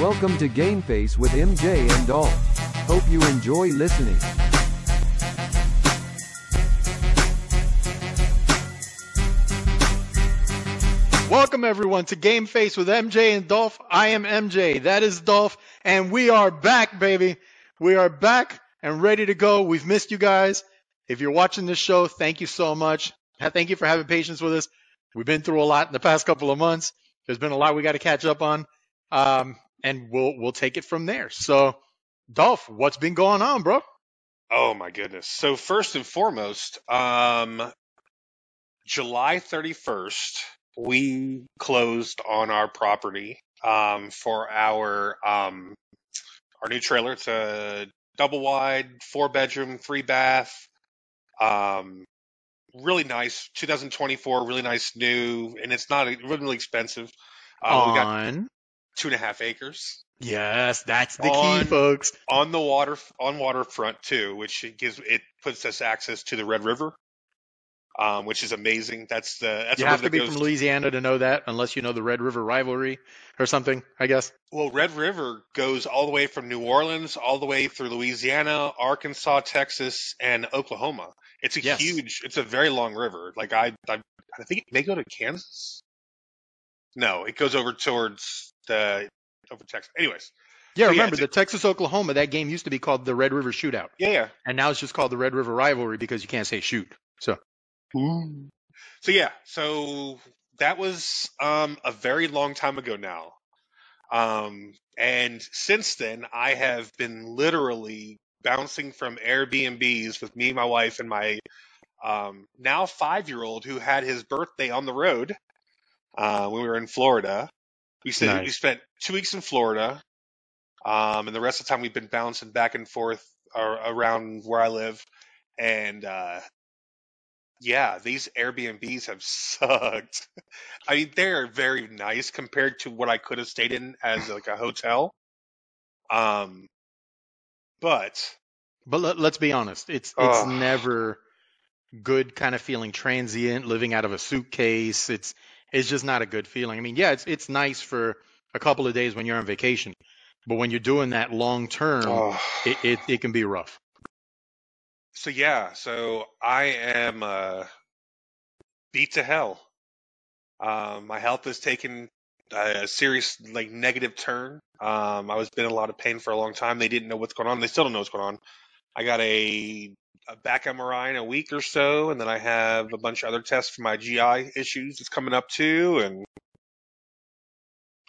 Welcome to Game Face with MJ and Dolph. Hope you enjoy listening. Welcome everyone to Game Face with MJ and Dolph. I am MJ. That is Dolph, and we are back, baby. We are back and ready to go. We've missed you guys. If you're watching this show, thank you so much. Thank you for having patience with us. We've been through a lot in the past couple of months. There's been a lot we got to catch up on, um, and we'll we'll take it from there. So, Dolph, what's been going on, bro? Oh my goodness. So first and foremost, um July 31st, we closed on our property um for our um our new trailer. It's a double wide, four bedroom, three bath. Um really nice 2024 really nice new and it's not really, expensive uh, we got on two and a half acres yes, that's the On- key, folks. on the water on waterfront too, which it gives it puts us access to the Red River, um, which is amazing. That's the that's You have to be from Louisiana to know that, unless you know the Red River rivalry or something. I guess. well, Red River goes all the way from New Orleans all the way through Louisiana, Arkansas, Texas, and Oklahoma. It's a Yes. huge. It's a very long river. Like I, I, I think it may go to Kansas. No, it goes over towards the over Texas. Anyways, Yeah, So, remember it's the Texas Oklahoma. That game used to be called the Red River Shootout, yeah, yeah. and now it's just called the Red River Rivalry because you can't say shoot. So So yeah, so that was um, a very long time ago now. Um, and since then, I have been literally bouncing from Airbnbs with me, my wife, and my um, now five year old who had his birthday on the road uh, when we were in Florida. We spent, we spent two weeks in Florida, um, and the rest of the time we've been bouncing back and forth ar- around where I live. And uh, yeah, these Airbnbs have sucked. I mean, they're very nice compared to what I could have stayed in as like a hotel. Um, but But let, let's be honest, it's it's never good kind of feeling transient, living out of a suitcase. It's it's just not a good feeling. I mean, yeah, it's it's nice for a couple of days when you're on vacation, but when you're doing that long term, oh. it, it it can be rough. so yeah, so I am uh, beat to hell. Um, my health has taken a serious like negative turn. Um, I was been in a lot of pain for a long time. They didn't know what's going on. They still don't know what's going on. I got a, a back MRI in a week or so, and then I have a bunch of other tests for my GI issues that's coming up too, and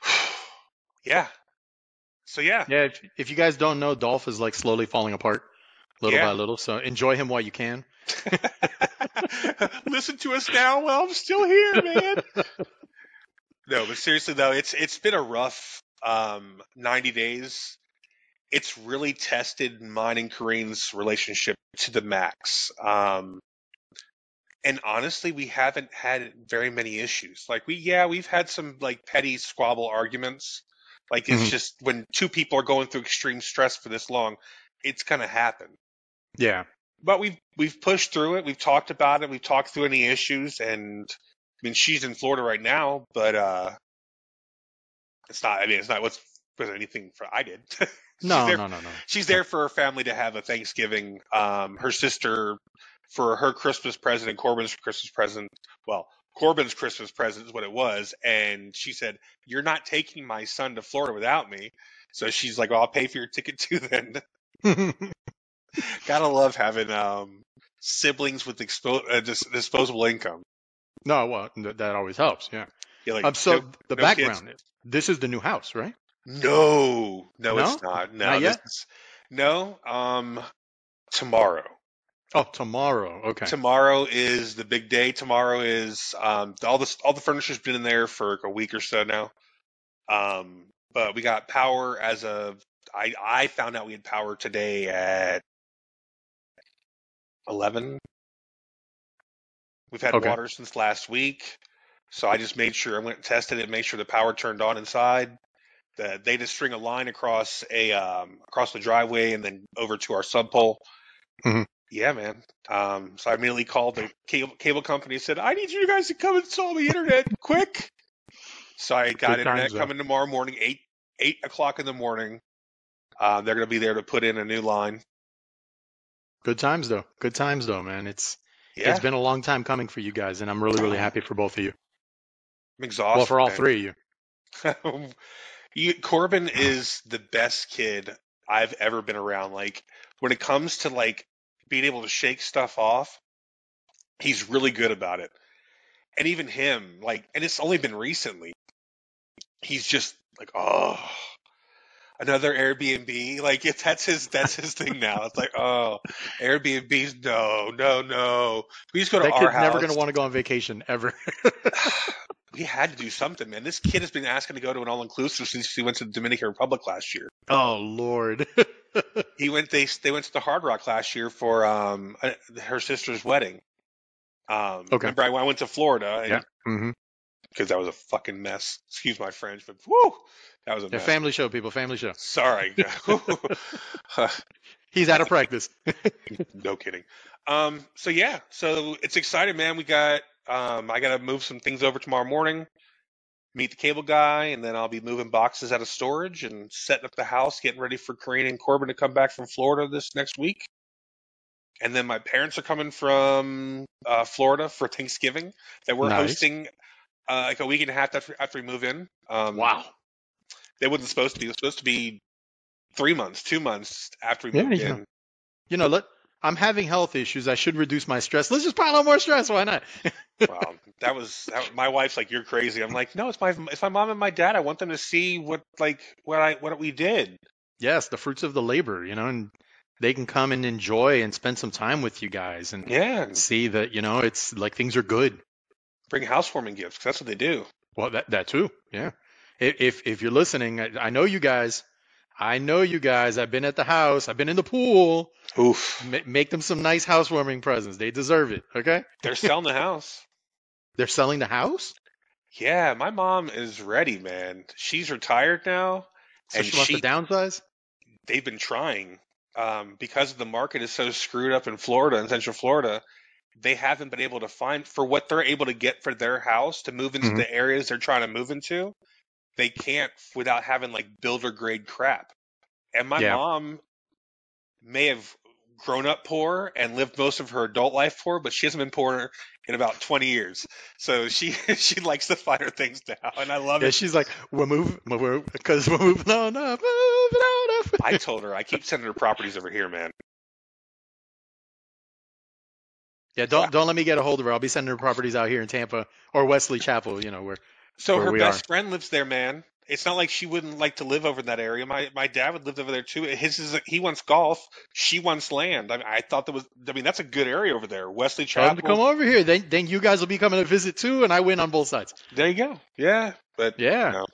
yeah. So yeah, Yeah, if, if you guys don't know, Dolph is like slowly falling apart, little Yeah. by little. So enjoy him while you can. Listen to us now while I'm still here, man. no, but seriously though, it's it's been a rough um 90 days. It's really tested mine and Kareen's relationship to the max. Um and honestly, we haven't had very many issues. Like we yeah, we've had some like petty squabble arguments. Like it's Mhm. just when two people are going through extreme stress for this long, it's gonna happen Yeah. but we've we've pushed through it. We've talked about it. We've talked through any issues, and I mean she's in Florida right now, but uh, it's not. I mean, it's not what's was anything for I did. No, there, no, no, no. She's there for her family to have a Thanksgiving. Um, her sister for her Christmas present and Corbin's Christmas present. Well, Corbin's Christmas present is what it was, and she said, "You're not taking my son to Florida without me." So she's like, well, "I'll pay for your ticket too." Then gotta love having um, siblings with expo- uh, dis- disposable income. no, well, th- that always helps. Yeah. You're like, Um. So no, the no background. This is the new house, right? No, no, No? it's not. No, Not yet? is- no. Um, tomorrow. Oh, tomorrow. Okay. Tomorrow is the big day. Tomorrow is um, all the all the furniture's been in there for like a week or so now. Um, but we got power as of I I found out we had power today at eleven. We've had Okay. water since last week, so I just made sure I went and tested it, made sure the power turned on inside. They just string a line across a um, across the driveway and then over to our sub pole. Mhm. Yeah, man. Um, so I immediately called the cable, cable company and said, "I need you guys to come install the internet quick." So I got Good internet coming tomorrow morning, eight eight o'clock in the morning. Uh, they're going to be there to put in a new line. Good times though. Good times though, man. It's Yeah, it's been a long time coming for you guys, and I'm really really happy for both of you. I'm exhausted. well, for all man. three of you. you, Corbin is the best kid I've ever been around. Like when it comes to like being able to shake stuff off, he's really good about it. And even him, like, and it's only been recently. He's just like, oh, another Airbnb. Like, if that's his, that's his thing now. It's like, oh, Airbnbs, no, no, no. We just go to That our house. never gonna want to go on vacation ever. we had to do something, man. This kid has been asking to go to an all inclusive since he went to the Dominican Republic last year. oh Lord. He went they they went to the Hard Rock last year for um uh, her sister's wedding. Um, Okay. Remember, I, went to Florida Yeah. hmm because that was a fucking mess. Excuse my French, but whoo, that was a Yeah, family show, people. Family show. Sorry, He's out of practice. no kidding. Um, so yeah, so it's exciting, man. We got um, I got to move some things over tomorrow morning. Meet the cable guy, and then I'll be moving boxes out of storage and setting up the house, getting ready for Karina and Corbin to come back from Florida this next week. And then my parents are coming from uh, Florida for Thanksgiving. That we're Nice. hosting uh, like a week and a half after, after we move in. Um, wow. They wasn't supposed to be. It was supposed to be three months, two months after we Yeah, moved yeah. in. You know, let I'm having health issues. I should reduce my stress. Let's just pile on more stress. Why not? Wow, that was that, my wife's like, "You're crazy." I'm like, "No, it's my it's my mom and my dad. I want them to see what like what I what we did." yes, the fruits of the labor, you know, and they can come and enjoy and spend some time with you guys and Yeah, and see that, you know, it's like things are good. bring housewarming gifts 'cause that's what they do. Well, that that too. Yeah. If if, if you're listening, I, I know you guys. I know you guys. I've been at the house. I've been in the pool. Oof, Ma- make them some nice housewarming presents. They deserve it. Okay. they're selling the house. They're selling the house, Yeah, my mom is ready, man. She's retired now. so And she wants she- to downsize. They've been trying um, because the market is so screwed up in Florida and Central Florida. They haven't been able to find for what they're able to get for their house to move into Mhm. the areas they're trying to move into. They can't without having like builder grade crap. And my Yeah. mom may have grown up poor and lived most of her adult life poor, but she hasn't been poor in about 20 years. So she she likes to finer things now, and I love Yeah, it. she's like, we're moving, we're because we're moving on up, moving on up. I told her I keep sending her properties over here, man. yeah, don't don't let me get a hold of her. I'll be sending her properties out here in Tampa or Wesley Chapel. You know where. So her best friend lives there, man. It's not like she wouldn't like to live over in that area. My my dad would live over there too. His is he wants golf. She wants land. I, mean, I thought that was. I mean, that's a good area over there. Wesley them to come over here. Then then you guys will be coming to visit too, and I win on both sides. There you go. Yeah, but Yeah. No.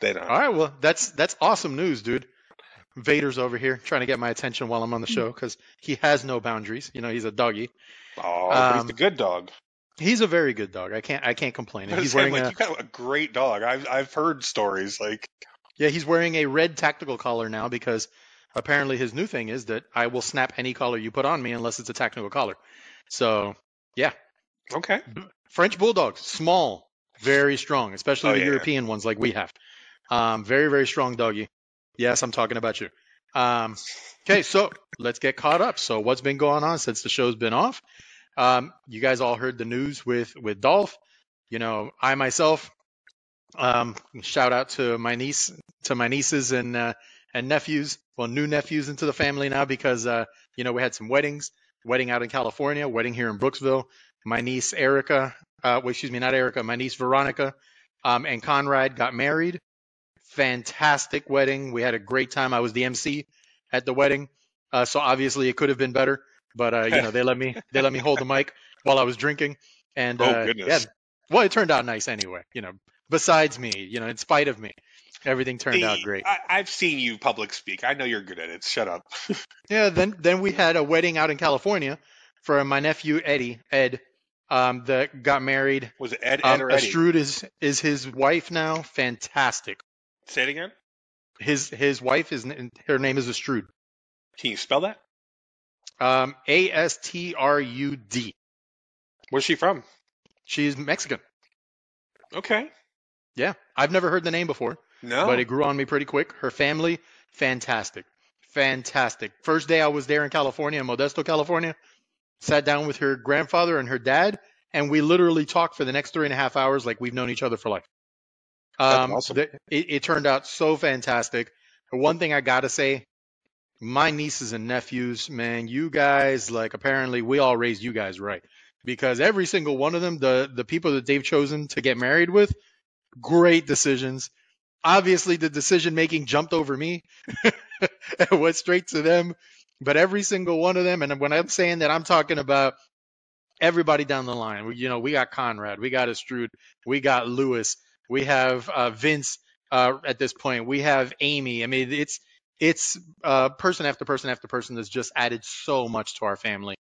they don't. All right. Well, that's that's awesome news, dude. Vader's over here trying to get my attention while I'm on the show because he has no boundaries. You know, he's a doggy. Oh, but he's Um, the good dog. He's a very good dog. I can't I can't complain. He's wearing like, a you got a great dog. I've I've heard stories like yeah he's wearing a red tactical collar now because apparently his new thing is that I will snap any collar you put on me unless it's a tactical collar. So yeah, okay. French bulldogs, small, very strong, especially Oh, the yeah. European ones like we have. Um, very very strong doggy. Yes, I'm talking about you. Um, okay, so let's get caught up. So what's been going on since the show's been off? Um, you guys all heard the news with with Dolph. You know, I myself, um, shout out to my niece, to my nieces and uh, and nephews. Well, new nephews into the family now because uh, you know we had some weddings. Wedding out in California, wedding here in Brooksville. My niece Erica, uh, well, excuse me, not Erica. My niece Veronica, um, and Conrad got married. Fantastic wedding. We had a great time. I was the MC at the wedding, uh, so obviously it could have been better. But uh, you know, they let me they let me hold the mic while I was drinking, and Oh, uh, goodness. yeah, well, it turned out nice anyway. You know, besides me, you know, in spite of me, everything turned out great. I, I've seen you public speak. I know you're good at it. Shut up. Yeah, then then we had a wedding out in California for my nephew Eddie Ed, um, that got married. Was it Ed, Ed Um, or Eddie? Astrud is is his wife now. Fantastic. Say it again. His his wife is her name is Astrud. Can you spell that? Um, A S T R U D. Where's she from? She's Mexican. Okay. Yeah, I've never heard the name before. No. but it grew on me pretty quick. Her family, fantastic, fantastic. First day I was there in California, in Modesto, California, sat down with her grandfather and her dad, and we literally talked for the next three and a half hours like we've known each other for life. That's Um, awesome. the- it, it turned out so fantastic. One thing I gotta say, my nieces and nephews, man, you guys, like apparently we all raised you guys right. Because every single one of them, the the people that they've chosen to get married with, great decisions. Obviously the decision making jumped over me and went straight to them. But every single one of them, and when I'm saying that I'm talking about everybody down the line. You know, we got Conrad, we got Estrude, we got Lewis, we have uh, Vince uh, at this point. We have Amy. I mean, it's it's uh, person after person after person that's just added so much to our family,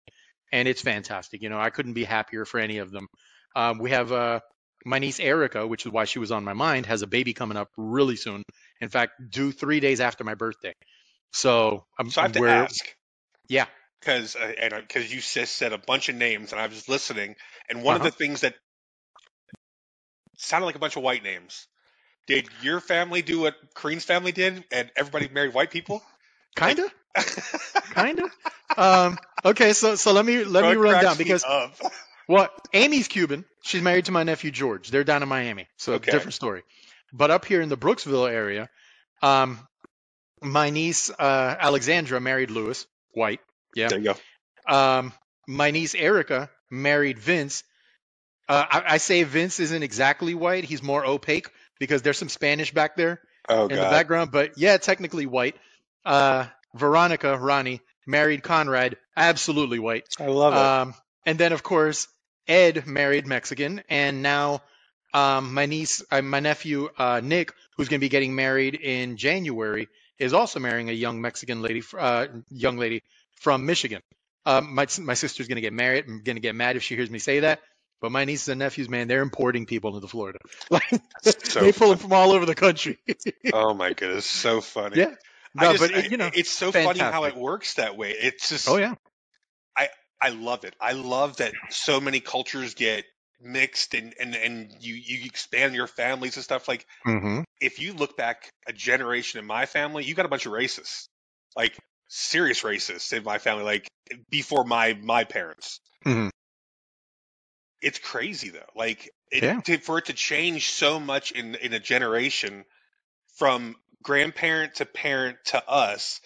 and it's fantastic. You know, I couldn't be happier for any of them. Um, we have uh, my niece Erica, which is why she was on my mind, has a baby coming up really soon. In fact, due three days after my birthday. So I'm So I have to ask. Yeah. Because uh, and because you just said a bunch of names and I was listening, and one Uh-huh. of the things that sounded like a bunch of white names. Did your family do what Kareen's family did, and everybody married white people? Kinda, kinda. Um, okay, so so let me let me run down because. What? Amy's Cuban. She's married to my nephew George. They're down in Miami, so Okay. different story. But up here in the Brooksville area, um, my niece uh, Alexandra married Lewis, white. Yeah. there you go. Um, my niece Erica married Vince. Uh, I, I say Vince isn't exactly white. He's more opaque because there's some Spanish back there Oh in the background. But yeah, technically white. Uh, Veronica Ronnie married Conrad, absolutely white. I love it. Um, and then of course Ed married Mexican, and now um, my niece, uh, my nephew uh, Nick, who's going to be getting married in January, is also marrying a young Mexican lady, uh, young lady from Michigan. Um, my my sister's going to get married. I'm going to get mad if she hears me say that. But my nieces and nephews, man, they're importing people into Florida. Like so they pull them from all over the country. oh my goodness, so funny. Yeah. No, just- but you know, it's so funny how it works that way. It's just, oh yeah, I I love it. I love that so many cultures get mixed and and and you you expand your families and stuff. Like mm-hmm. if you look back a generation in my family, you got a bunch of racists, like serious racists in my family, like before my my parents. Mhm. It's crazy though. Like it, Yeah. to, for it to change so much in in a generation from grandparent to parent to us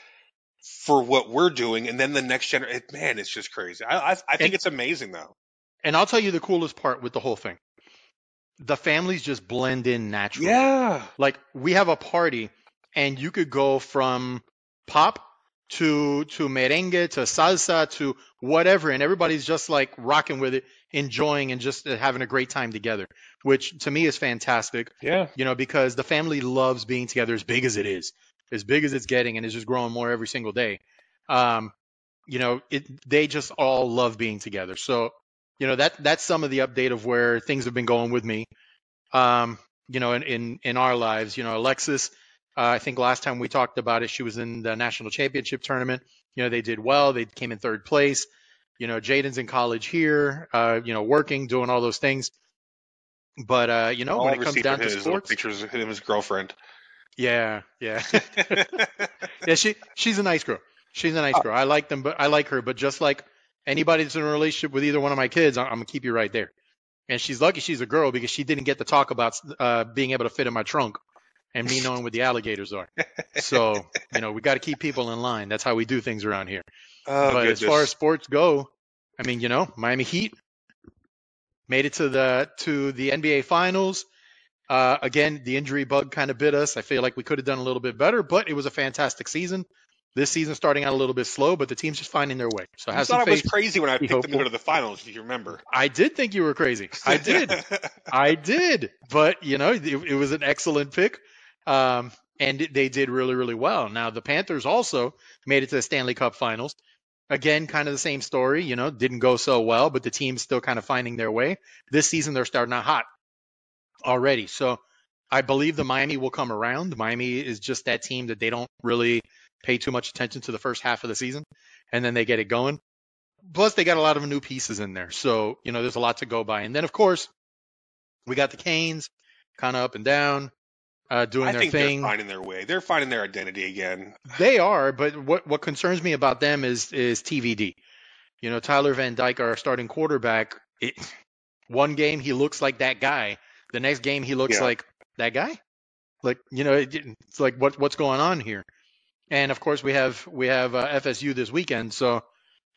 for what we're doing, and then the next generation. Man, it's just crazy. I I, I think And- it's amazing though. And I'll tell you the coolest part with the whole thing. The families just blend in naturally. Yeah. Like we have a party and you could go from pop to to merengue to salsa to whatever and everybody's just like rocking with it, enjoying and just having a great time together, which to me is fantastic, Yeah. you know, because the family loves being together as big as it is. As big as it's getting and it's just growing more every single day. Um you know, it they just all love being together. So, you know, that that's some of the update of where things have been going with me. Um, you know, in in, in our lives, you know, Alexis, uh, I think last time we talked about it, she was in the national championship tournament. You know, they did well. They came in third place. You know, Jaden's in college here, uh, you know, working, doing all those things. But uh, you know, All when it comes down to his sports, pictures of him and his girlfriend. yeah, yeah. yeah, she she's a nice girl. She's a nice girl. I like them, but I like her. But just like anybody that's in a relationship with either one of my kids, I'm, I'm gonna keep you right there. And she's lucky she's a girl because she didn't get to talk about uh, being able to fit in my trunk and me knowing what the alligators are. So you know we got to keep people in line. That's how we do things around here. oh, but goodness. as far as sports go, I mean, you know, Miami Heat made it to the to the NBA Finals. Uh, again, the injury bug kind of bit us. I feel like we could have done a little bit better, but it was a fantastic season. This season starting out a little bit slow, but the team's just finding their way. So I thought I was crazy when I picked them to go to the finals. If you remember, I did think you were crazy. I did. I did. But, you know, it, it was an excellent pick. Um, and they did really, really well. Now, the Panthers also made it to the Stanley Cup finals. Again, kind of the same story, you know, didn't go so well, but the team's still kind of finding their way. This season, they're starting out hot already. So I believe the Miami will come around. Miami is just that team that they don't really pay too much attention to the first half of the season, and then they get it going. Plus, they got a lot of new pieces in there. So, you know, there's a lot to go by. And then, of course, we got the Canes kind of up and down. Uh, doing I their think thing. they're finding their way. They're finding their identity again. They are, but what what concerns me about them is is TVD. You know, Tyler Van Dyke, our starting quarterback. It, one game he looks like that guy. The next game he looks Yeah. like that guy. Like you know, it, it's like what what's going on here? And of course we have we have uh, FSU this weekend, so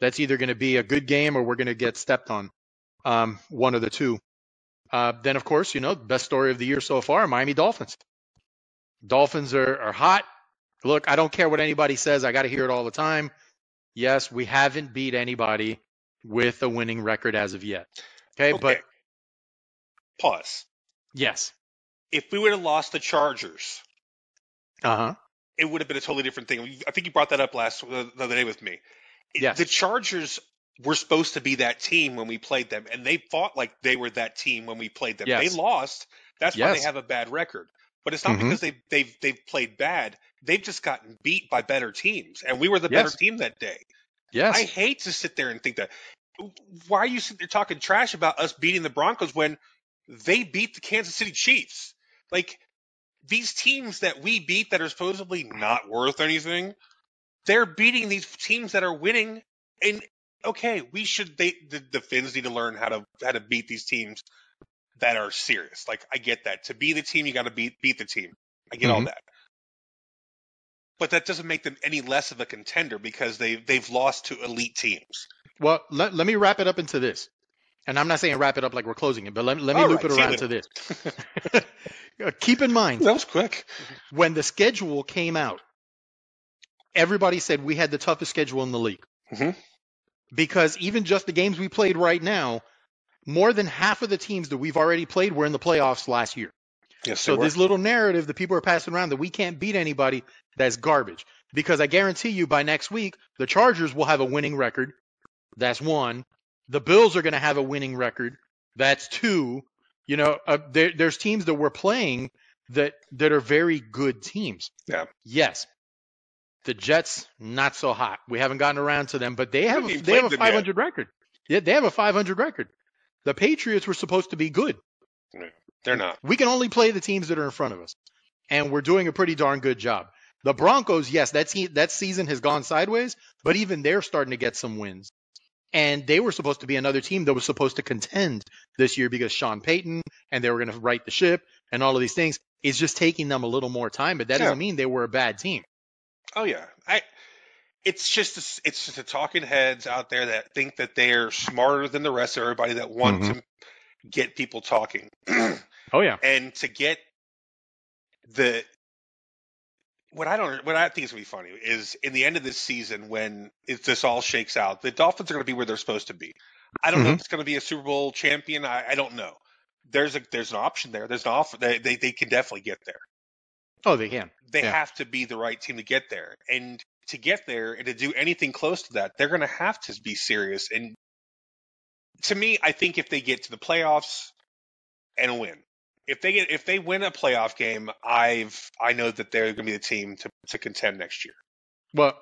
that's either going to be a good game or we're going to get stepped on. Um, one of the two. Uh, then of course you know best story of the year so far, Miami Dolphins. Dolphins are, are hot. Look, I don't care what anybody says. I got to hear it all the time. Yes, we haven't beat anybody with a winning record as of yet. Okay, but Pause. yes. If we would have lost the Chargers, Uh huh. it would have been a totally different thing. I think you brought that up last the other day with me. Yes. The Chargers were supposed to be that team when we played them, and they fought like they were that team when we played them. Yes. They lost. That's why they have a bad record. But it's not Mhm. because they they've they've played bad. They've just gotten beat by better teams, and we were the better team that day. Yes. I hate to sit there and think that. Why are you sitting there talking trash about us beating the Broncos when they beat the Kansas City Chiefs? Like these teams that we beat that are supposedly not worth anything, they're beating these teams that are winning. And okay, we should they the, the Fins need to learn how to how to beat these teams that are serious. Like I get that. To be the team, you got to beat beat the team. I get all Mhm. that. But that doesn't make them any less of a contender because they they've lost to elite teams. Well, let, let me wrap it up into this. And I'm not saying wrap it up like we're closing it, but let, let me All loop right, it around to this. Keep in mind, That was quick. when the schedule came out, everybody said we had the toughest schedule in the league. Mhm. Because even just the games we played right now, more than half of the teams that we've already played were in the playoffs last year. Yes, So this little narrative that people are passing around that we can't beat anybody, that's garbage. Because I guarantee you by next week, the Chargers will have a winning record. That's one. The Bills are going to have a winning record. That's two. You know, uh, there, there's teams that we're playing that that are very good teams. Yeah. Yes. The Jets not so hot. We haven't gotten around to them, but they have even they have a played them yet. 500 record. Yeah, they have a 500 record. The Patriots were supposed to be good. They're not. We can only play the teams that are in front of us, and we're doing a pretty darn good job. The Broncos, yes, that se- that season has gone sideways, but even they're starting to get some wins. And they were supposed to be another team that was supposed to contend this year because Sean Payton and they were going to right the ship and all of these things. It's just taking them a little more time, but that Yeah. doesn't mean they were a bad team. Oh yeah. I. It's just a, it's just the talking heads out there that think that they're smarter than the rest of everybody that want Mhm. to get people talking, Oh yeah, and to get the what I don't what I think is gonna be funny is in the end of this season when it, this all shakes out, the Dolphins are gonna be where they're supposed to be. I don't know Mhm. if it's gonna be a Super Bowl champion. I, I don't know. There's a there's an option there. There's an offer. They, they they can definitely get there. oh they can. they Yeah. have to be the right team to get there. And to get there and to do anything close to that, they're going to have to be serious. And to me, I think if they get to the playoffs and win, if they get if they win a playoff game, I've I know that they're going to be the team to to contend next year. Well,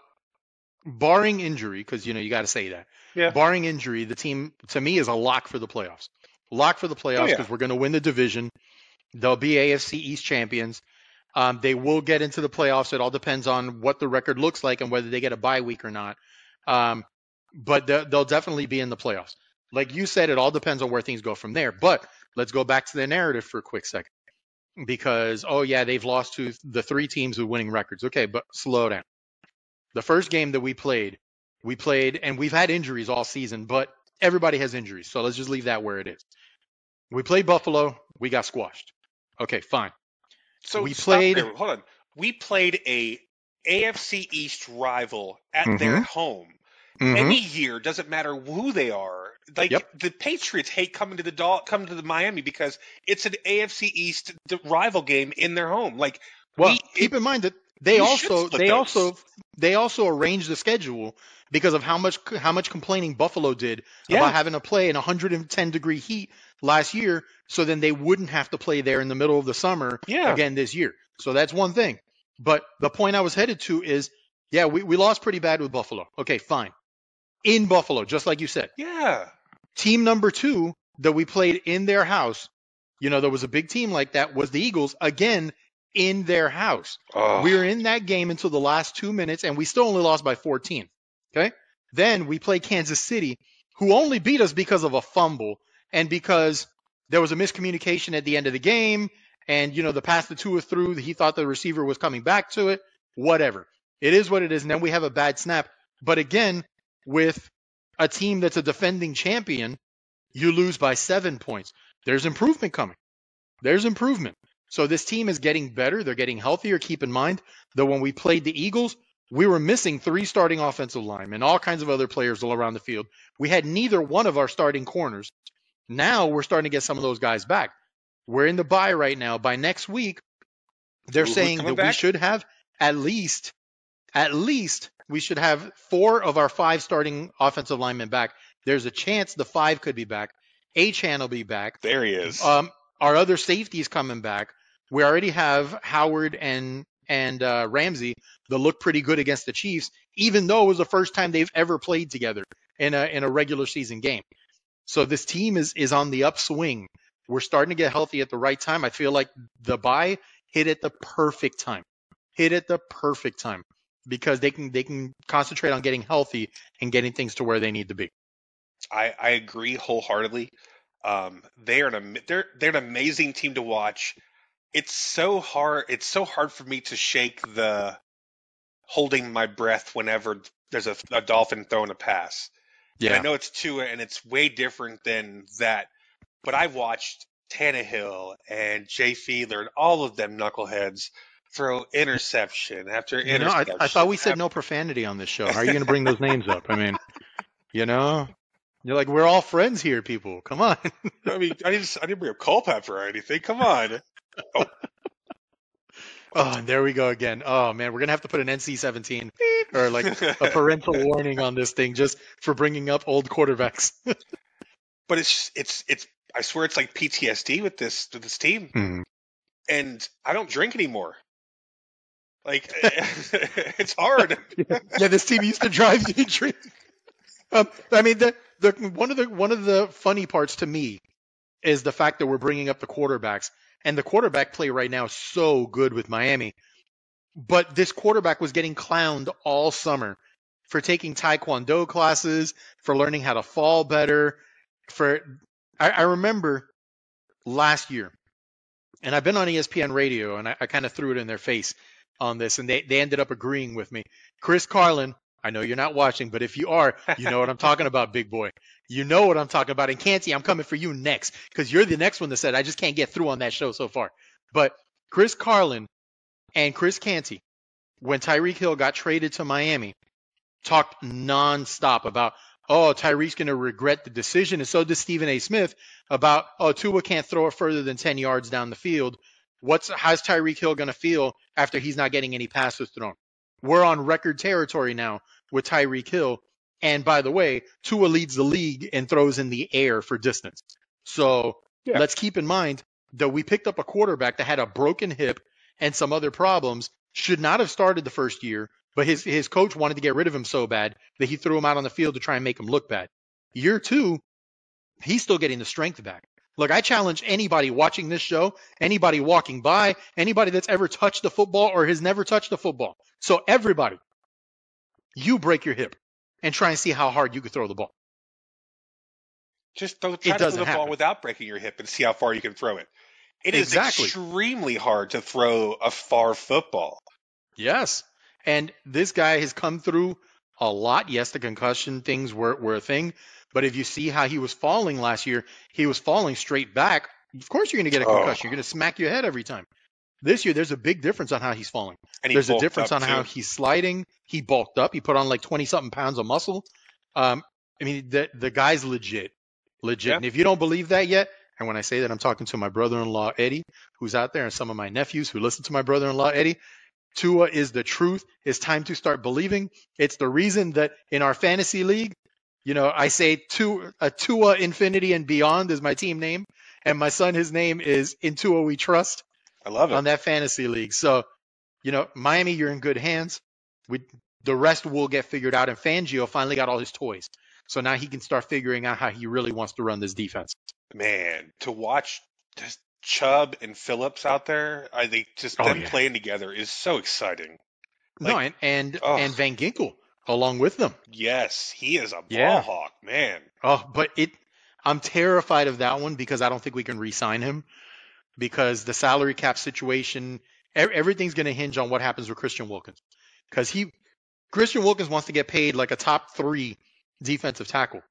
barring injury, because you know you got to say that. Yeah. Barring injury, the team to me is a lock for the playoffs. Lock for the oh, playoffs Oh, yeah. because we're going to win the division. They'll be AFC East champions. Um, they will get into the playoffs. It all depends on what the record looks like and whether they get a bye week or not. Um, but they'll, they'll definitely be in the playoffs. Like you said, it all depends on where things go from there. But let's go back to the narrative for a quick second. Because, oh, yeah, they've lost to the three teams with winning records. Okay, but slow down. The first game that we played, we played, and we've had injuries all season, but everybody has injuries. So let's just leave that where it is. We played Buffalo. We got squashed. Okay, fine. So We played- there. Hold on. We played a AFC East rival at their Mhm. home. Mhm. any year doesn't matter who they are. Like Yep. the Patriots hate coming to the Dol- coming to the Miami because it's an AFC East rival game in their home. Like Well, we, keep in mind that they also they also they also arranged the schedule because of how much how much complaining Buffalo did Yeah. about having to play in 110 degree heat last year, so then they wouldn't have to play there in the middle of the summer Yeah. again this year. So that's one thing. But the point I was headed to is, yeah, we, we lost pretty bad with Buffalo. Okay, fine. In Buffalo, just like you said. yeah, Team number two that we played in their house, you know, there was a big team like that was the Eagles. Again, in their house. Oh, We were in that game until the last two minutes, and we still only lost by 14. Okay. Then we play Kansas City, who only beat us because of a fumble and because there was a miscommunication at the end of the game. And, you know, the pass the two through, he thought the receiver was coming back to it. Whatever. It is what it is. And then we have a bad snap. But again, with a team that's a defending champion, you lose by seven points. There's improvement coming. There's improvement. So this team is getting better. They're getting healthier. Keep in mind that when we played the Eagles, we were missing three starting offensive linemen and all kinds of other players all around the field. We had neither one of our starting corners. Now we're starting to get some of those guys back. We're in the bye right now. By next week, they're who's saying that coming we should have at least, at least we should have four of our five starting offensive linemen back. There's a chance the five could be back. Achane will be back. there he is. Um, our other safeties coming back. We already have Howard and and uh, Ramsey that look pretty good against the Chiefs, even though it was the first time they've ever played together in a in a regular season game. So this team is is on the upswing. We're starting to get healthy at the right time. I feel like the bye hit at the perfect time. Hit at the perfect time because they can they can concentrate on getting healthy and getting things to where they need to be. I, I agree wholeheartedly. Um, they are an they're they're an amazing team to watch. It's so hard. It's so hard for me to shake the holding my breath whenever there's a, a dolphin throwing a pass. And I know it's Tua, and it's way different than that. But I've watched Tannehill and Jay Fiedler and all of them knuckleheads throw interception after You know, I, interception. I thought we said after- no profanity on this show. How are you going to bring those names up? I mean, you know, you're like, we're all friends here, people. Come on. I mean, I didn't. I didn't bring up Culpepper or anything. Come on. Oh, and there we go again. Oh, man, we're going to have to put an NC 17 or like a parental warning on this thing just for bringing up old quarterbacks. but it's it's it's. I swear it's like PTSD with this with this team, Hmm. and I don't drink anymore. Like it's hard. yeah, this team used to drive you to drink. Um, I mean, the, the one of the one of the funny parts to me is the fact that we're bringing up the quarterbacks, and the quarterback play right now is so good with Miami. But this quarterback was getting clowned all summer for taking taekwondo classes, for learning how to fall better. For I, I remember last year, and I've been on ESPN radio, and I, I kind of threw it in their face on this, and they, they ended up agreeing with me. Chris Carlin, I know you're not watching, but if you are, you know what I'm talking about, big boy. You know what I'm talking about. And Canty, I'm coming for you next because you're the next one that said I just can't get through on that show so far. But Chris Carlin and Chris Canty, when Tyreek Hill got traded to Miami, talked nonstop about, oh, Tyreek's going to regret the decision. And so does Stephen A. Smith about, oh, Tua can't throw it further than 10 yards down the field. What's how's Tyreek Hill going to feel after he's not getting any passes thrown? We're on record territory now with Tyreek Hill. And by the way, Tua leads the league and throws in the air for distance. So Yeah. let's keep in mind that we picked up a quarterback that had a broken hip and some other problems, should not have started the first year, but his, his coach wanted to get rid of him so bad that he threw him out on the field to try and make him look bad. Year two, he's still getting the strength back. Look, I challenge anybody watching this show, anybody walking by, anybody that's ever touched a football or has never touched a football. So everybody, you break your hip and try and see how hard you can throw the ball. Just throw, try to throw the ball without breaking your hip and see how far you can throw it. It is Exactly. extremely hard to throw a far football. Yes. And this guy has come through a lot. Yes, the concussion things were, were a thing. But if you see how he was falling last year, he was falling straight back. Of course, you're going to get a Oh. concussion. You're going to smack your head every time. This year, there's a big difference on how he's falling. He There's a difference on how he's sliding. He bulked up. He put on like 20 something pounds of muscle. Um, I mean, the, the guy's legit. Legit. Yeah. And if you don't believe that yet, and when I say that, I'm talking to my brother in law, Eddie, who's out there, and some of my nephews who listen to my brother in law, Eddie. Tua is the truth. It's time to start believing. It's the reason that in our fantasy league, you know, I say two, a Tua Infinity and Beyond is my team name, and my son, his name is In Tua We Trust I love it. on that fantasy league. So, you know, Miami, you're in good hands. We, the rest will get figured out. And Fangio finally got all his toys. So now he can start figuring out how he really wants to run this defense. Man, to watch just Chubb and Phillips out there, I think just Oh, them yeah. playing together is so exciting. no, and and, Oh. and Van Ginkel along with them. Yes, he is a ball Yeah. hawk, man. Oh, but it I'm terrified of that one because I don't think we can re-sign him because the salary cap situation, everything's going to hinge on what happens with Christian Wilkins because he Christian Wilkins wants to get paid like a top three defensive tackle.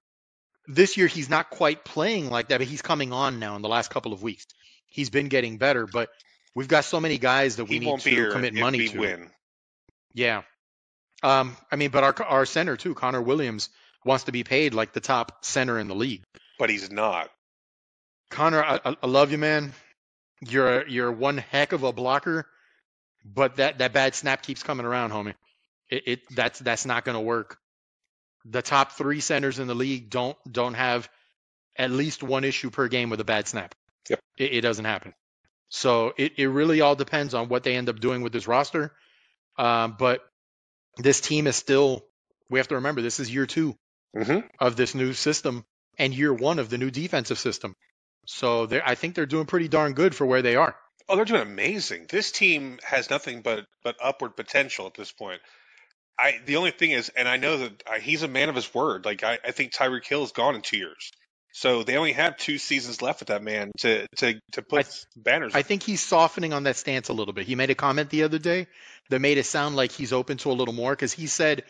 This year he's not quite playing like that, but he's coming on now in the last couple of weeks. He's been getting better, but we've got so many guys that we He need to commit money to. win. Yeah. Um, I mean, but our our center too, Connor Williams, wants to be paid like the top center in the league. But he's not. Connor, I- I love you, man. You're you're one heck of a blocker, but that, that bad snap keeps coming around, homie. It, it that's that's not going to work. The top three centers in the league don't don't have at least one issue per game with a bad snap. Yep. It, it doesn't happen. So it, it really all depends on what they end up doing with this roster. Um, but this team is still. We have to remember this is year two hmm of this new system and year one of the new defensive system. So they're, I think they're doing pretty darn good for where they are. Oh, they're doing amazing. This team has nothing but but upward potential at this point. I the only thing is, and I know that uh, he's a man of his word. Like I, I think Tyreek Hill is gone in two years, so they only have two seasons left with that man to to to put banners. I think he's softening on that stance a little bit. He made a comment the other day that made it sound like he's open to a little more because he said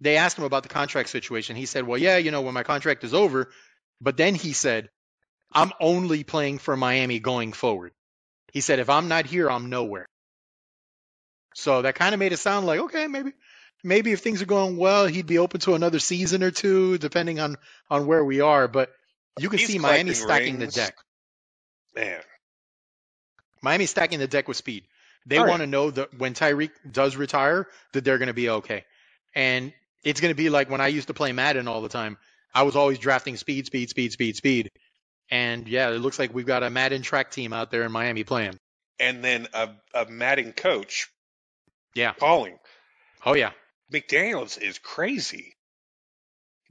they asked him about the contract situation. He said, "Well, yeah, you know, when my contract is over," but then he said, "I'm only playing for Miami going forward." He said, "If I'm not here, I'm nowhere." So that kind of made it sound like, okay, maybe maybe if things are going well, he'd be open to another season or two, depending on on where we are. But you can He's see Miami stacking rings. the deck. man. Miami stacking the deck with speed. They oh, All right. want to know that when Tyreek does retire, that they're going to be okay. And it's going to be like when I used to play Madden all the time. I was always drafting speed, speed, speed, speed, speed. And yeah, it looks like we've got a Madden track team out there in Miami playing. And then a a Madden coach Yeah. calling Oh yeah. McDaniel's is crazy.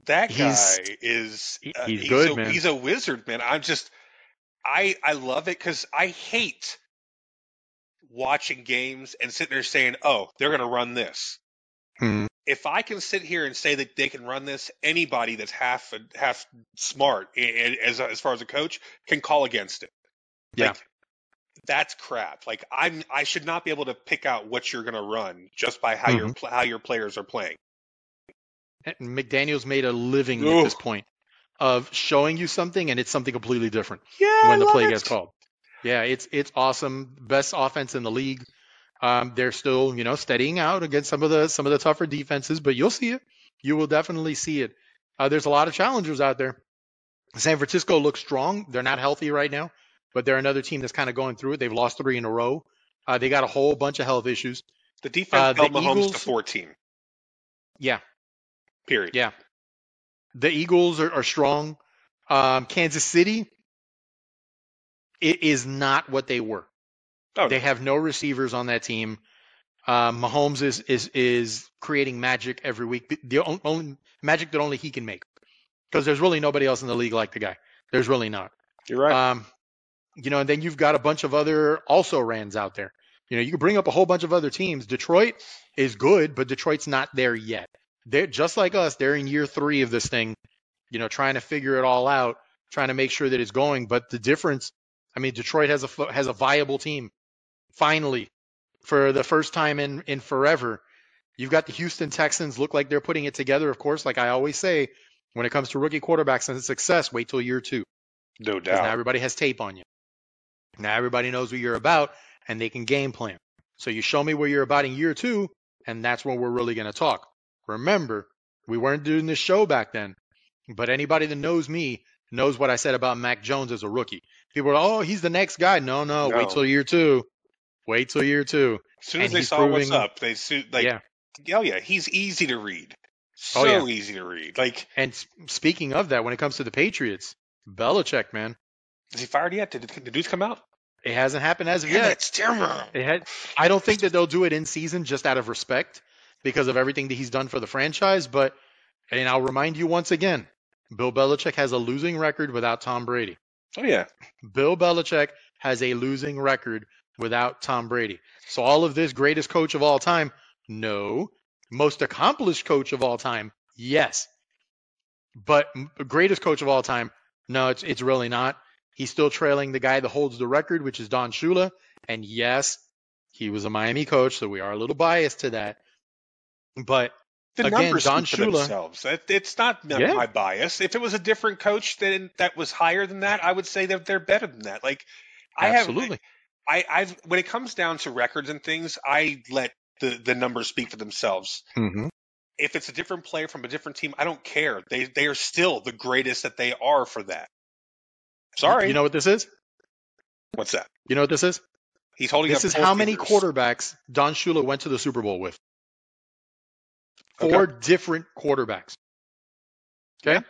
That guy He's- is uh, he's good, a, man. He's a wizard, man. I'm just I I love it because I hate watching games and sitting there saying, "Oh, they're going to run this." Hmm. If I can sit here and say that they can run this, anybody that's half half smart i- i- as as far as a coach can call against it. Yeah. Like, that's crap. Like I'm, I should not be able to pick out what you're going to run just by how your mm-hmm. how your players are playing. McDaniel's made a living Ooh. at this point of showing you something and it's something completely different. Yeah, when the play gets called. Yeah, it's it's awesome. Best offense in the league. Um, they're still, you know, steadying out against some of the some of the tougher defenses, but you'll see it. You will definitely see it. Uh, there's a lot of challengers out there. San Francisco looks strong. They're not healthy right now, but they're another team that's kind of going through it. They've lost three in a row. Uh, they got a whole bunch of health issues. The defense Uh, the held Mahomes to Eagles- 14. Yeah, Period. Yeah. the Eagles are, are strong. Um, Kansas City, it is not what they were. Oh, They no. have no receivers on that team. Uh, Mahomes is is is creating magic every week. The on- only magic that only he can make, because there's really nobody else in the league like the guy. There's really not. You're right. Um, you know, and then you've got a bunch of other also rans out there. You know, you can bring up a whole bunch of other teams. Detroit is good, but Detroit's not there yet. They're just like us. They're in year three of this thing. You know, trying to figure it all out, trying to make sure that it's going. But the difference, I mean, Detroit has a has a viable team. Finally, for the first time in in forever, you've got the Houston Texans. Look like they're putting it together. Of course, like I always say, when it comes to rookie quarterbacks and success, wait till year two. no 'Cause now everybody has tape on you. Now everybody knows what you're about and they can game plan. So you show me where you're about in year two, and that's when we're really going to talk. Remember, we weren't doing this show back then, but anybody that knows me knows what I said about Mac Jones as a rookie. People are, oh, he's the next guy. No, no, wait till year two. Wait till year two. As soon as and they saw what's up, they like, yeah. oh yeah, he's easy to read. Oh, so Oh, yeah. easy to read. Like, And speaking of that, when it comes to the Patriots, Belichick, man, is he fired yet? Did the dudes come out? it hasn't happened as of yet. it, Stimmer. It had, I don't think that they'll do it in season just out of respect because of everything that he's done for the franchise. But, and I'll remind you once again, Bill Belichick has a losing record without Tom Brady. Oh yeah. Bill Belichick has a losing record without Tom Brady. So all of this greatest coach of all time, no. Most accomplished coach of all time, yes. But greatest coach of all time, no, it's it's really not. He's still trailing the guy that holds the record, which is Don Shula. And yes, he was a Miami coach, so we are a little biased to that. But The Again, numbers Don speak Shula- themselves. It's not Yeah. my bias. If it was a different coach then that was higher than that, I would say that they're better than that. Like I have absolutely, I, I've when it comes down to records and things, I let the the numbers speak for themselves. mm-hmm. If it's a different player from a different team, I don't care. They they are still the greatest that they are for that. Sorry, You know what this is? what's that? You know what this is? He's holding This is how many fingers. quarterbacks Don Shula went to the Super Bowl with. Four different quarterbacks. Okay.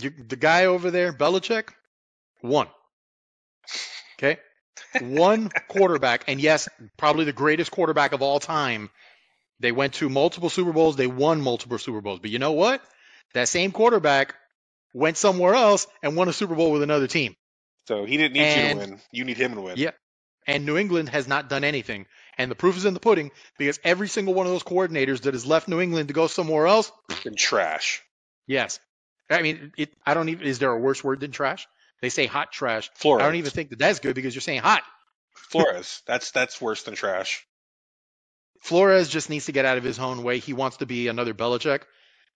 You, the guy over there, Belichick, one. Okay. One quarterback, and yes, probably the greatest quarterback of all time. They went to multiple Super Bowls. They won multiple Super Bowls. But you know what? That same quarterback went somewhere else and won a Super Bowl with another team. So he didn't need And- you to win. You need him to win. Yeah. And New England has not done anything. And the proof is in the pudding because every single one of those coordinators that has left New England to go somewhere else, And trash. yes. I mean, it, I don't even, is there a worse word than trash? They say hot trash. Flores. I don't even think that that's good because you're saying hot. Flores. that's that's worse than trash. Flores just needs to get out of his own way. He wants to be another Belichick.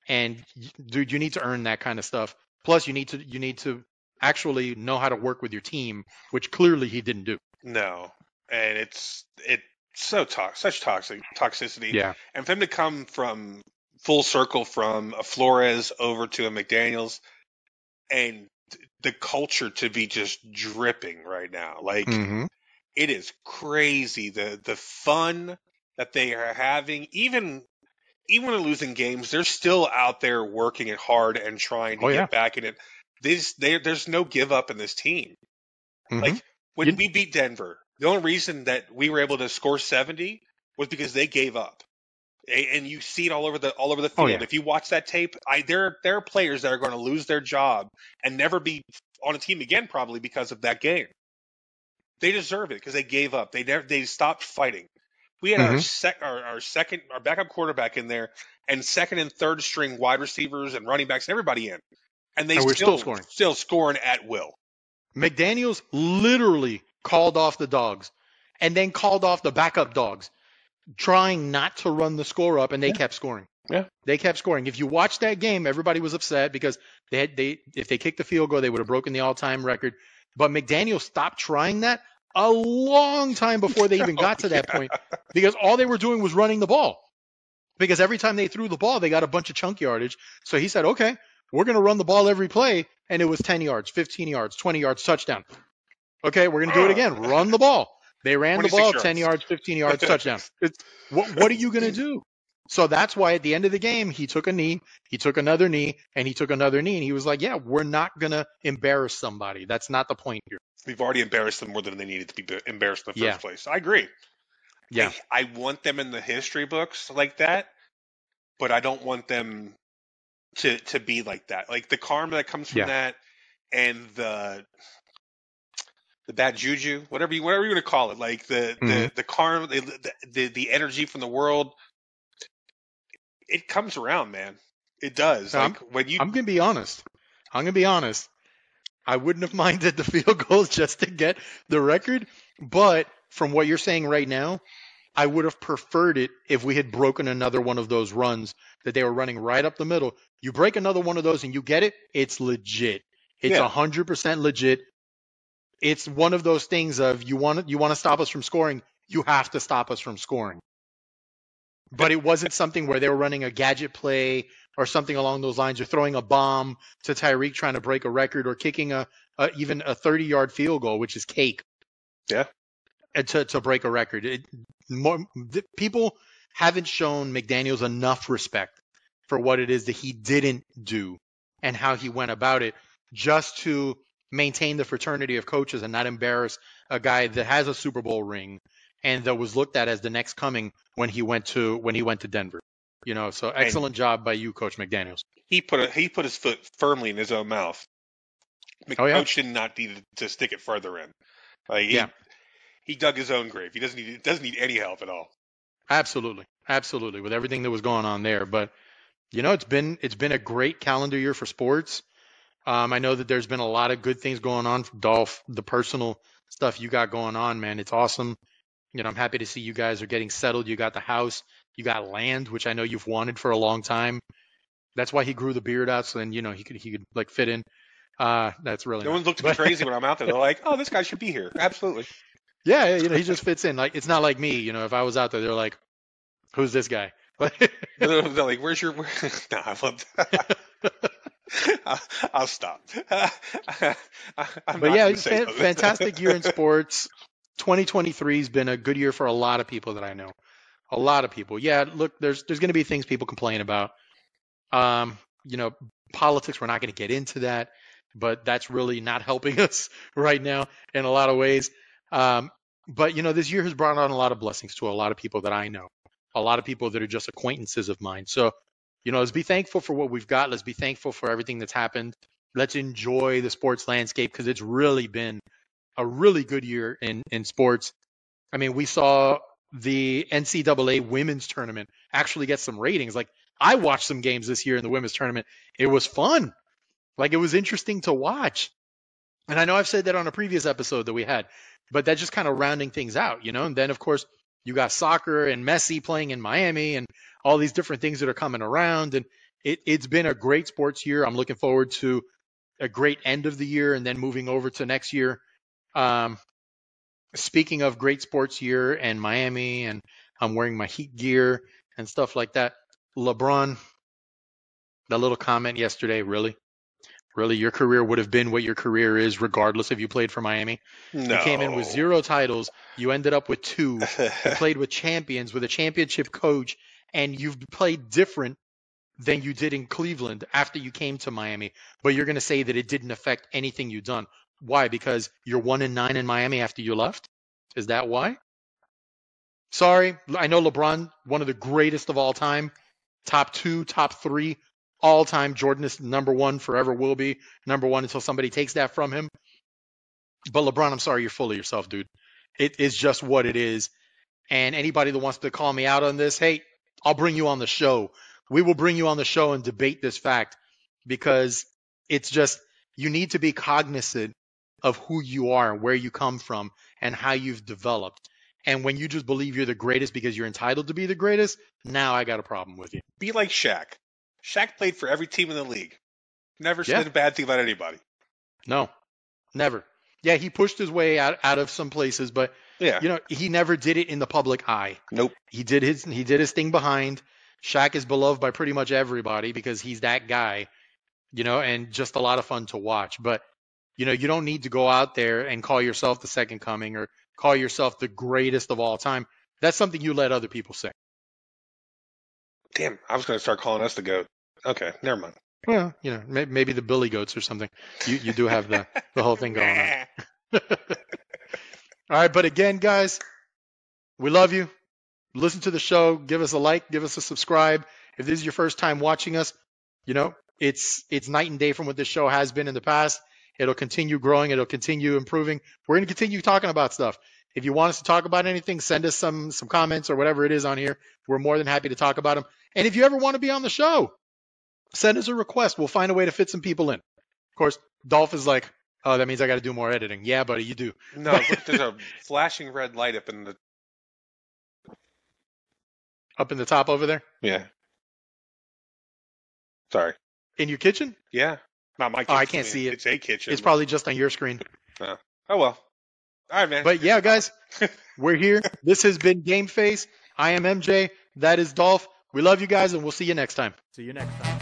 And dude, you need to earn that kind of stuff. Plus, you need to, you need to actually know how to work with your team, which clearly he didn't do. No, and it's it's so toxic, such toxic toxicity. Yeah. And for him to come from full circle from a Flores over to a McDaniel's, and the culture to be just dripping right now, like Mm-hmm. it is crazy. The the fun that they are having, even even when they're losing games, they're still out there working it hard and trying to Oh, get yeah. back in it. This there there's no give up in this team. Mm-hmm. Like when You- we beat Denver, the only reason that we were able to score 70 was because they gave up. And you see it all over the all over the Oh, field. yeah. If you watch that tape, I there there are players that are going to lose their job and never be on a team again probably because of that game. They deserve it because they gave up. They never they stopped fighting. We had our Mhm. sec our, our second our backup quarterback in there and second and third string wide receivers and running backs and everybody in. And they And we're still still scoring. still scoring at will. McDaniels literally called off the dogs and then called off the backup dogs, trying not to run the score up, and they kept scoring. Yeah. They kept scoring. If you watch that game, everybody was upset because they had they if they kicked the field goal, they would have broken the all time record. But McDaniel stopped trying that a long time before they even oh, got to that point because all they were doing was running the ball. Because every time they threw the ball, they got a bunch of chunk yardage. So he said, okay, we're going to run the ball every play. And it was 10 yards, 15 yards, 20 yards, touchdown. Okay, we're going to do it again. Run the ball. They ran the ball, yards. 10 yards, 15 yards, touchdown. What, what are you going to do? So that's why at the end of the game, he took a knee, he took another knee, and he took another knee. And he was like, yeah, we're not going to embarrass somebody. That's not the point here. We've already embarrassed them more than they needed to be embarrassed in the first Yeah. place. I agree. Yeah. I, I want them in the history books like that, but I don't want them to to be like that. Like the karma that comes from Yeah. that and the the bad juju, whatever you whatever you want to call it, like the the Mhm. the karma, the, the the the energy from the world, it comes around, man. It does. I'm- when you I'm going to be honest. I'm going to be honest. I wouldn't have minded the field goals just to get the record, but from what you're saying right now, I would have preferred it if we had broken another one of those runs that they were running right up the middle. You break another one of those and you get it, it's legit. It's a Yeah. 100% legit. It's one of those things of you want to, you want to stop us from scoring, you have to stop us from scoring. But it wasn't something where they were running a gadget play or something along those lines, or throwing a bomb to Tyreek trying to break a record, or kicking a, a even a 30 yard field goal, which is cake. Yeah. To to break a record, it, more, people haven't shown McDaniel's enough respect for what it is that he didn't do and how he went about it, just to maintain the fraternity of coaches and not embarrass a guy that has a Super Bowl ring and that was looked at as the next coming when he went to when he went to Denver. You know, so excellent job by you, Coach McDaniel's. he put a, he put his foot firmly in his own mouth Oh, yeah. Coach did not need to stick it further in. Like he, Yeah. he dug his own grave. He doesn't need doesn't need any help at all. Absolutely, absolutely, with everything that was going on there. But you know, it's been it's been a great calendar year for sports. Um, I know that there's been a lot of good things going on for Dolph, the personal stuff you got going on, man. It's awesome. You know, I'm happy to see you guys are getting settled. You got the house, you got land, which I know you've wanted for a long time. That's why he grew the beard out, so then you know he could he could like fit in. Uh, that's really No not- one looked but- crazy when I'm out there. They're like, "Oh, this guy should be here." Absolutely. Yeah, you know, he just fits in. Like it's not like me, you know. If I was out there, they're like, "Who's this guy?" They're they're like, "Where's your?" Where? no, I love that. I'll, I'll stop. But yeah, fan- fantastic year in sports. 2023 has been a good year for a lot of people that I know. A lot of people. Yeah, look, there's there's going to be things people complain about. Um, you know, politics. We're not going to get into that, but that's really not helping us right now in a lot of ways. Um, but you know, this year has brought on a lot of blessings to a lot of people that I know. A lot of people that are just acquaintances of mine. So, you know, let's be thankful for what we've got. Let's be thankful for everything that's happened. Let's enjoy the sports landscape because it's really been a really good year in in sports. I mean, we saw the NCAA women's tournament actually get some ratings. Like I watched some games this year in the women's tournament. It was fun. Like it was interesting to watch. And I know I've said that on a previous episode that we had, but that's just kind of rounding things out, you know? And then of course you got soccer and Messi playing in Miami and all these different things that are coming around. And it, it's been a great sports year. I'm looking forward to a great end of the year and then moving over to next year. Um, speaking of great sports year and Miami, and I'm wearing my Heat gear and stuff like that. LeBron, that little comment yesterday, really, really, your career would have been what your career is, regardless if you played for Miami. no. You came in with zero titles. You ended up with two. You played with champions, with a championship coach, and you've played different than you did in Cleveland after you came to Miami. But you're going to say that it didn't affect anything you've done. Why? Because you're one and nine in Miami after you left? Is that why? Sorry, I know LeBron, one of the greatest of all time, top two, top three, all time. Jordan is number one, forever will be number one until somebody takes that from him. But LeBron, I'm sorry, you're full of yourself, dude. It is just what it is. And anybody that wants to call me out on this, hey, I'll bring you on the show. We will bring you on the show and debate this fact because it's just you need to be cognizant of who you are where you come from and how you've developed. And when you just believe you're the greatest because you're entitled to be the greatest, now I got a problem with you. Be like Shaq. Shaq played for every team in the league. Never Yeah. said a bad thing about anybody. No, never. Yeah, he pushed his way out, out of some places, but Yeah. you know, he never did it in the public eye. Nope. He did his he did his thing behind. Shaq is beloved by pretty much everybody because he's that guy, you know, and just a lot of fun to watch. But you know, you don't need to go out there and call yourself the second coming or call yourself the greatest of all time. That's something you let other people say. Damn, I was going to start calling us the goat. Okay, never mind. Well, you know, may- maybe the Billy Goats or something. You you do have the the whole thing going on. All right, but again, guys, we love you. Listen to the show. Give us a like. Give us a subscribe. If this is your first time watching us, you know it's it's night and day from what this show has been in the past. It'll continue growing. It'll continue improving. We're going to continue talking about stuff. If you want us to talk about anything, send us some some comments or whatever it is on here. We're more than happy to talk about them. And if you ever want to be on the show, send us a request. We'll find a way to fit some people in. Of course, Dolph is like, oh, that means I got to do more editing. Yeah, buddy, you do. No, look, there's a flashing red light up in the. Up in the top over there Yeah. Sorry. in your kitchen. Yeah. Not my Oh. I can't see it. It's a kitchen. It's probably just on your screen. Oh, oh well. All right, man. But yeah, guys, we're here. This has been Game Face. I am MJ. That is Dolph. We love you guys, and we'll see you next time. See you next time.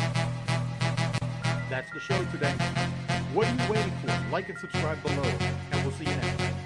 That's the show today. What are you waiting for? Like and subscribe below, and we'll see you next time.